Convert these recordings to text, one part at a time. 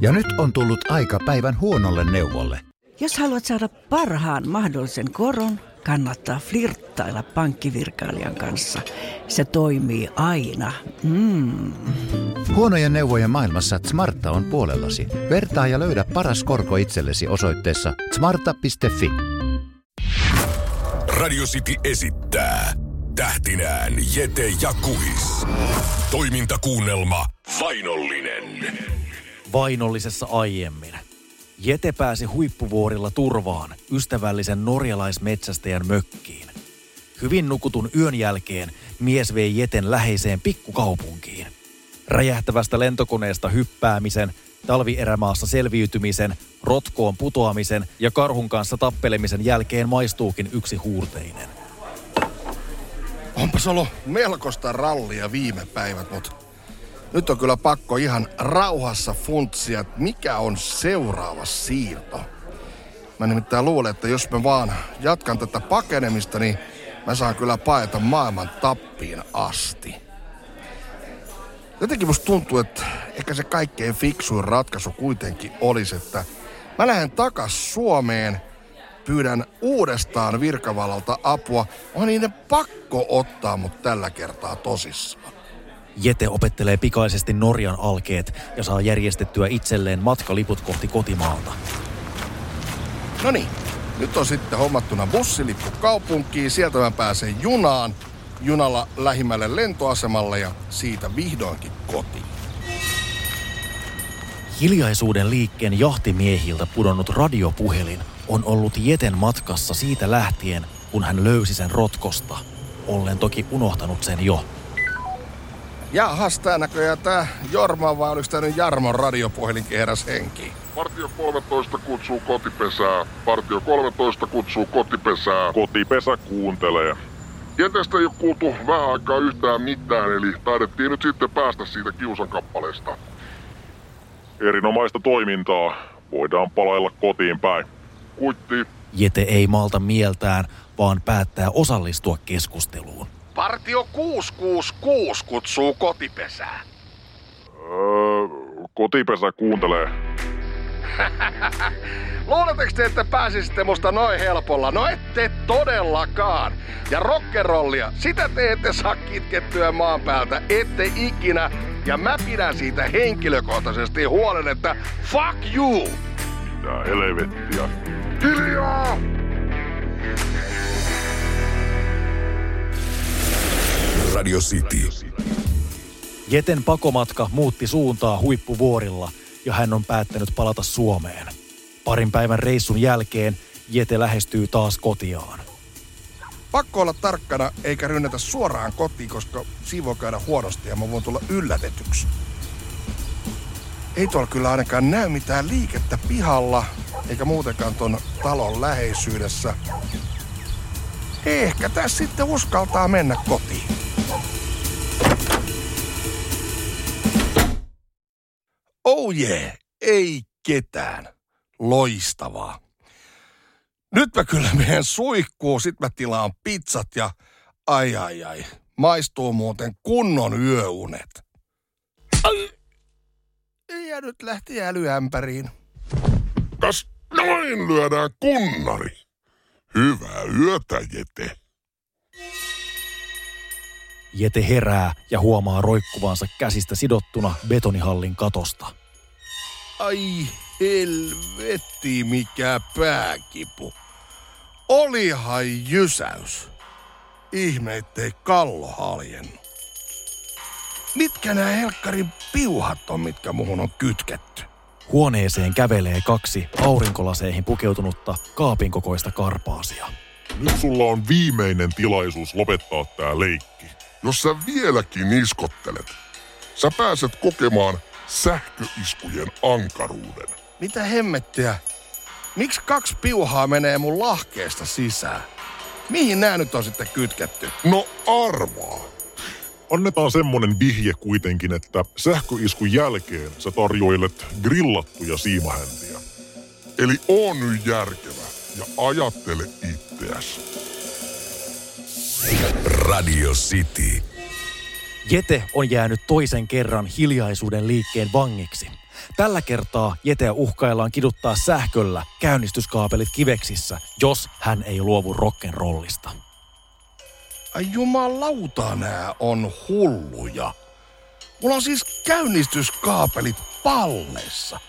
Ja nyt on tullut aika päivän huonolle neuvolle. Jos haluat saada parhaan mahdollisen koron, kannattaa flirttailla pankkivirkailijan kanssa. Se toimii aina. Mm. Huonojen neuvojen maailmassa Smarta on puolellasi. Vertaa ja löydä paras korko itsellesi osoitteessa smarta.fi. Radio City esittää tähtinään Jete ja Kuhis. Toimintakuunnelma Vainollinen. Vainollisessa aiemmin. Jete pääsi huippuvuorilla turvaan ystävällisen norjalaismetsästäjän mökkiin. Hyvin nukutun yön jälkeen mies vei Jeten läheiseen pikkukaupunkiin. Räjähtävästä lentokoneesta hyppäämisen, talvierämaassa selviytymisen, rotkoon putoamisen ja karhun kanssa tappelemisen jälkeen maistuukin yksi huurteinen. Onpas ollut melkoista rallia viime päivät, mutta nyt on kyllä pakko ihan rauhassa funtsia, että mikä on seuraava siirto. Mä nimittäin luulen, että jos mä vaan jatkan tätä pakenemista, niin mä saan kyllä paeta maailman tappiin asti. Jotenkin musta tuntuu, että ehkä se kaikkein fiksuin ratkaisu kuitenkin olisi, että mä lähden takas Suomeen, pyydän uudestaan virkavallalta apua. On niiden pakko ottaa mut tällä kertaa tosissaan. Jete opettelee pikaisesti Norjan alkeet ja saa järjestettyä itselleen matkaliput kohti kotimaalta. No niin, nyt on sitten hommattuna bussilippu kaupunkiin. Sieltä mä pääsen junaan, junalla lähimmälle lentoasemalle ja siitä vihdoinkin kotiin. Hiljaisuuden liikkeen jahtimiehiltä pudonnut radiopuhelin on ollut Jeten matkassa siitä lähtien, kun hän löysi sen rotkosta. Ollen toki unohtanut sen jo. Jahas, tää näköjään tää Jorma vai oliko tää nyt Jarmon radiopuhelin heräs henki? Partio 13 kutsuu kotipesää. Partio 13 kutsuu kotipesää. Kotipesä kuuntelee. Jetestä ei ole kuultu vähän aikaa yhtään mitään, eli taidettiin nyt sitten päästä siitä kiusan kappaleesta. Erinomaista toimintaa. Voidaan palailla kotiin päin. Kuitti. Jete ei malta mieltään, vaan päättää osallistua keskusteluun. Partio 666 kutsuu kotipesää. Öö, kotipesä kuuntelee. Luuletteko te, että pääsisitte musta noin helpolla? No ette todellakaan. Ja rockerollia, sitä te ette saa kitkettyä maan päältä, ette ikinä. Ja mä pidän siitä henkilökohtaisesti huolen, että fuck you! Mitä helvettiä. Hiljaa! Radio City. Jeten pakomatka muutti suuntaa huippuvuorilla ja hän on päättänyt palata Suomeen. Parin päivän reissun jälkeen Jete lähestyy taas kotiaan. Pakko olla tarkkana eikä rynnätä suoraan kotiin, koska siinä voi käydä huonosti ja mä voin tulla yllätetyksi. Ei tuolla kyllä ainakaan näy mitään liikettä pihalla, eikä muutenkaan ton talon läheisyydessä. Ehkä tässä sitten uskaltaa mennä kotiin. Oh yeah, ei ketään. Loistavaa. Nyt mä kyllä menen suihkuun, sit mä tilaan pizzat ja ai ai ai, maistuu muuten kunnon yöunet. Ai, ja nyt lähti älyämpäriin. Kas noin lyödään kunnari. Hyvää yötä, Jete. Jete herää ja huomaa roikkuvansa käsistä sidottuna betonihallin katosta. Ai helvetti, mikä pääkipu. Olihan jysäys. Ihme, ettei kallo haljennut. Mitkä nämä helkkarin piuhat on, mitkä muhun on kytketty? Huoneeseen kävelee kaksi aurinkolaseihin pukeutunutta kaapin kokoista karpaasia. Nyt sulla on viimeinen tilaisuus lopettaa tää leikki. Jos sä vieläkin iskottelet, sä pääset kokemaan sähköiskujen ankaruuden. Mitä hemmettiä? Miksi kaksi piuhaa menee mun lahkeesta sisään? Mihin nämä nyt on sitten kytketty? No arvaa. Annetaan semmonen vihje kuitenkin, että sähköiskun jälkeen sä tarjoilet grillattuja siimahäntiä. Eli on nyt järkevä ja ajattele itseäsi. Radio City. Jete on jäänyt toisen kerran hiljaisuuden liikkeen vangiksi. Tällä kertaa Jeteä uhkaillaan kiduttaa sähköllä käynnistyskaapelit kiveksissä, jos hän ei luovu rock'n'rollista. Ai jumalauta, nää on hulluja. Mulla on siis käynnistyskaapelit pallessa.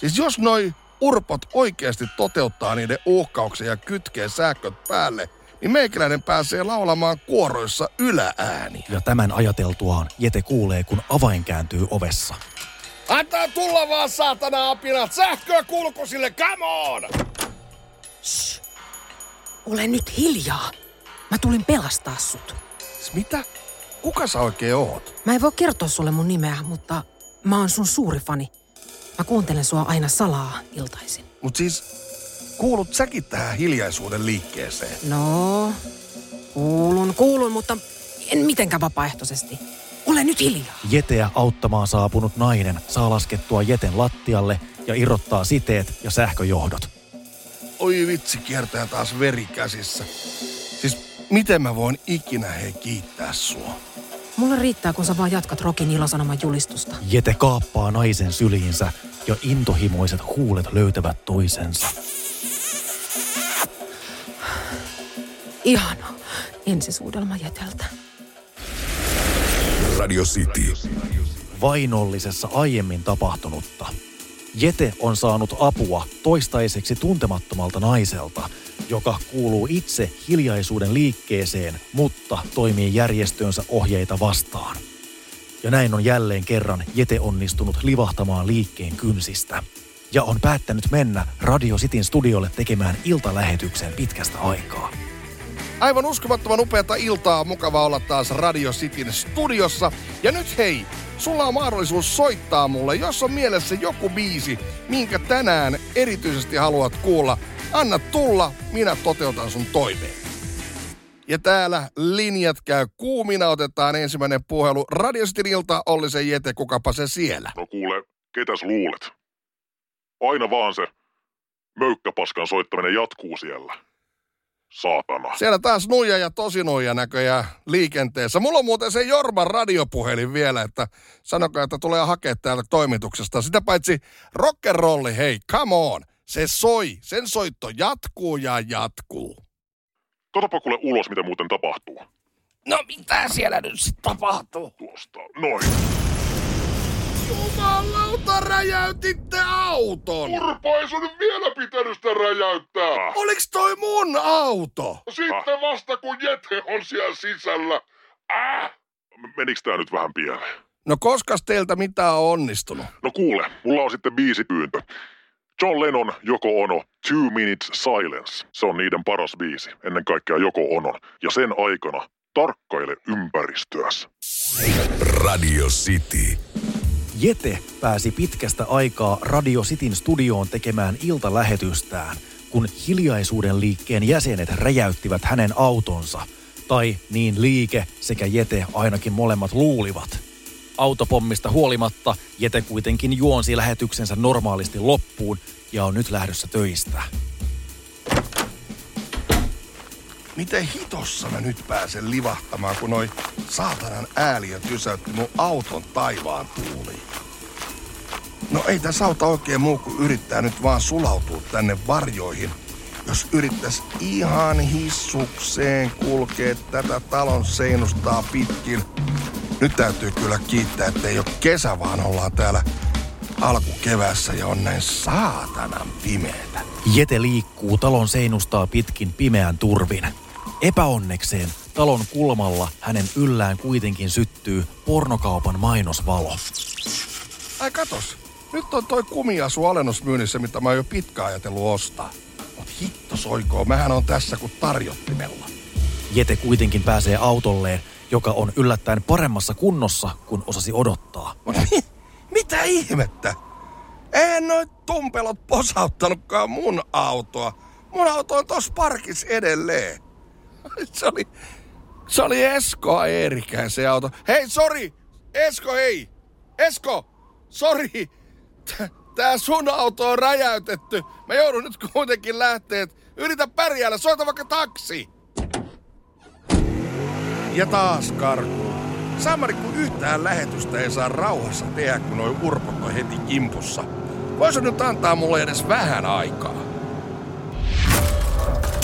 Siis jos noi urpot oikeasti toteuttaa niiden uhkauksia ja kytkee sähköt päälle, niin meikäläinen pääsee laulamaan kuoroissa yläääni. Ja tämän ajateltuaan Jete kuulee, kun avain kääntyy ovessa. Antaa tulla vaan saatana apinat! Sähköä kulkusille, come on! Ole nyt hiljaa. Mä tulin pelastaa sut. Siis Mitä? Kuka sä oikein oot? Mä en voi kertoa sulle mun nimeä, mutta mä oon sun suuri fani. Mä kuuntelen sua aina salaa iltaisin. Mut siis, kuulut säkin tähän hiljaisuuden liikkeeseen? No, kuulun, kuulun, mutta en mitenkään vapaaehtoisesti. Ole nyt hiljaa. Jeteä auttamaan saapunut nainen saa laskettua Jeten lattialle ja irrottaa siteet ja sähköjohdot. Oi vitsi, kiertää taas veri käsissä. Siis, miten mä voin ikinä hei kiittää sua? Mulle riittää, kun sä vaan jatkat Rokin ilosanoman julistusta. Jete kaappaa naisen syliinsä ja intohimoiset huulet löytävät toisensa. Ihana. Ensisuudelma Jeteltä. Radio City. vainollisessa aiemmin tapahtunutta. Jete on saanut apua toistaiseksi tuntemattomalta naiselta, joka kuuluu itse hiljaisuuden liikkeeseen, mutta toimii järjestönsä ohjeita vastaan. Ja näin on jälleen kerran Jete onnistunut livahtamaan liikkeen kynsistä. Ja on päättänyt mennä Radio Cityn studiolle tekemään iltalähetyksen pitkästä aikaa. Aivan uskomattoman upeata iltaa, mukava olla taas Radio Cityn studiossa. Ja nyt hei, sulla on mahdollisuus soittaa mulle, jos on mielessä joku biisi, minkä tänään erityisesti haluat kuulla. Anna tulla, minä toteutan sun toiveen. Ja täällä linjat käy kuumina, otetaan ensimmäinen puhelu. Radio Cityn ilta, Olli se Jete, kukapa se siellä? No kuule, ketäs luulet? Aina vaan se möykkäpaskan soittaminen jatkuu siellä. Saatana. Siellä taas nuija ja tosi nuija näköjään liikenteessä. Mulla on muuten se Jorman radiopuhelin vielä, että sanokaa, että tulee hakea täältä toimituksesta. Sitä paitsi rock'n'rolli, hei, come on. Se soi, sen soitto jatkuu ja jatkuu. Katsopa kuule ulos, mitä muuten tapahtuu. No mitä siellä nyt sitten tapahtuu? Tuosta, noin. Jumalauta, räjäytitte auton! Urpo ei sun nyt vielä pitänyt sitä räjäyttää. Oliks toi mun auto? Sitten vasta kun Jete on siellä sisällä. Äh! Meniks tää nyt vähän pieleen? No koskas teiltä mitään on onnistunut? No kuule, mulla on sitten biisipyyntö. John Lennon, Joko Ono, Two Minutes Silence. Se on niiden paras biisi, ennen kaikkea Joko Onon. Ja sen aikana tarkkaile ympäristöäsi. Radio City. Jete pääsi pitkästä aikaa Radio Cityn studioon tekemään iltalähetystään, kun hiljaisuuden liikkeen jäsenet räjäyttivät hänen autonsa. Tai niin liike sekä Jete ainakin molemmat luulivat. Autopommista huolimatta Jete kuitenkin juonsi lähetyksensä normaalisti loppuun ja on nyt lähdössä töistä. Miten hitossa mä nyt pääsen livahtamaan, kun noi saatanan ääliöt pysäytti mun auton taivaan tuuliin? No ei tässä auta oikein muu kuin yrittää nyt vaan sulautua tänne varjoihin. Jos yrittäis ihan hissukseen kulkea tätä talon seinustaa pitkin. Nyt täytyy kyllä kiittää, että ei ole kesä, vaan ollaan täällä alkukevässä ja on näin saatanan pimeetä. Jete liikkuu talon seinustaa pitkin pimeän turvin. Epäonnekseen talon kulmalla hänen yllään kuitenkin syttyy pornokaupan mainosvalo. Ai katos, nyt on toi kumiasu alennusmyynnissä, mitä mä oon jo pitkään ajatellut ostaa. Mut hitto soikoo, mähän on tässä kuin tarjottimella. Jete kuitenkin pääsee autolleen, joka on yllättäen paremmassa kunnossa kuin osasi odottaa. Mut mi- mitä ihmettä? Eihän noit tumpelot posauttanutkaan mun autoa. Mun auto on tossa parkissa edelleen. Se oli, se oli Esko Eerikäin se auto. Hei, sori! Esko, hei! Esko! Sori! Tää sun auto on räjäytetty. Mä joudun nyt kuitenkin lähteä. Yritä pärjäällä, soita vaikka taksi! Ja taas karkuun. Samari, kun yhtään lähetystä ei saa rauhassa tehdä, kun noi urpot on heti kimpussa. Voisi nyt antaa mulle edes vähän aikaa.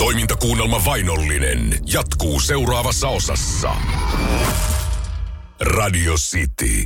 Toimintakuunnelma Vainollinen jatkuu seuraavassa osassa. Radio City.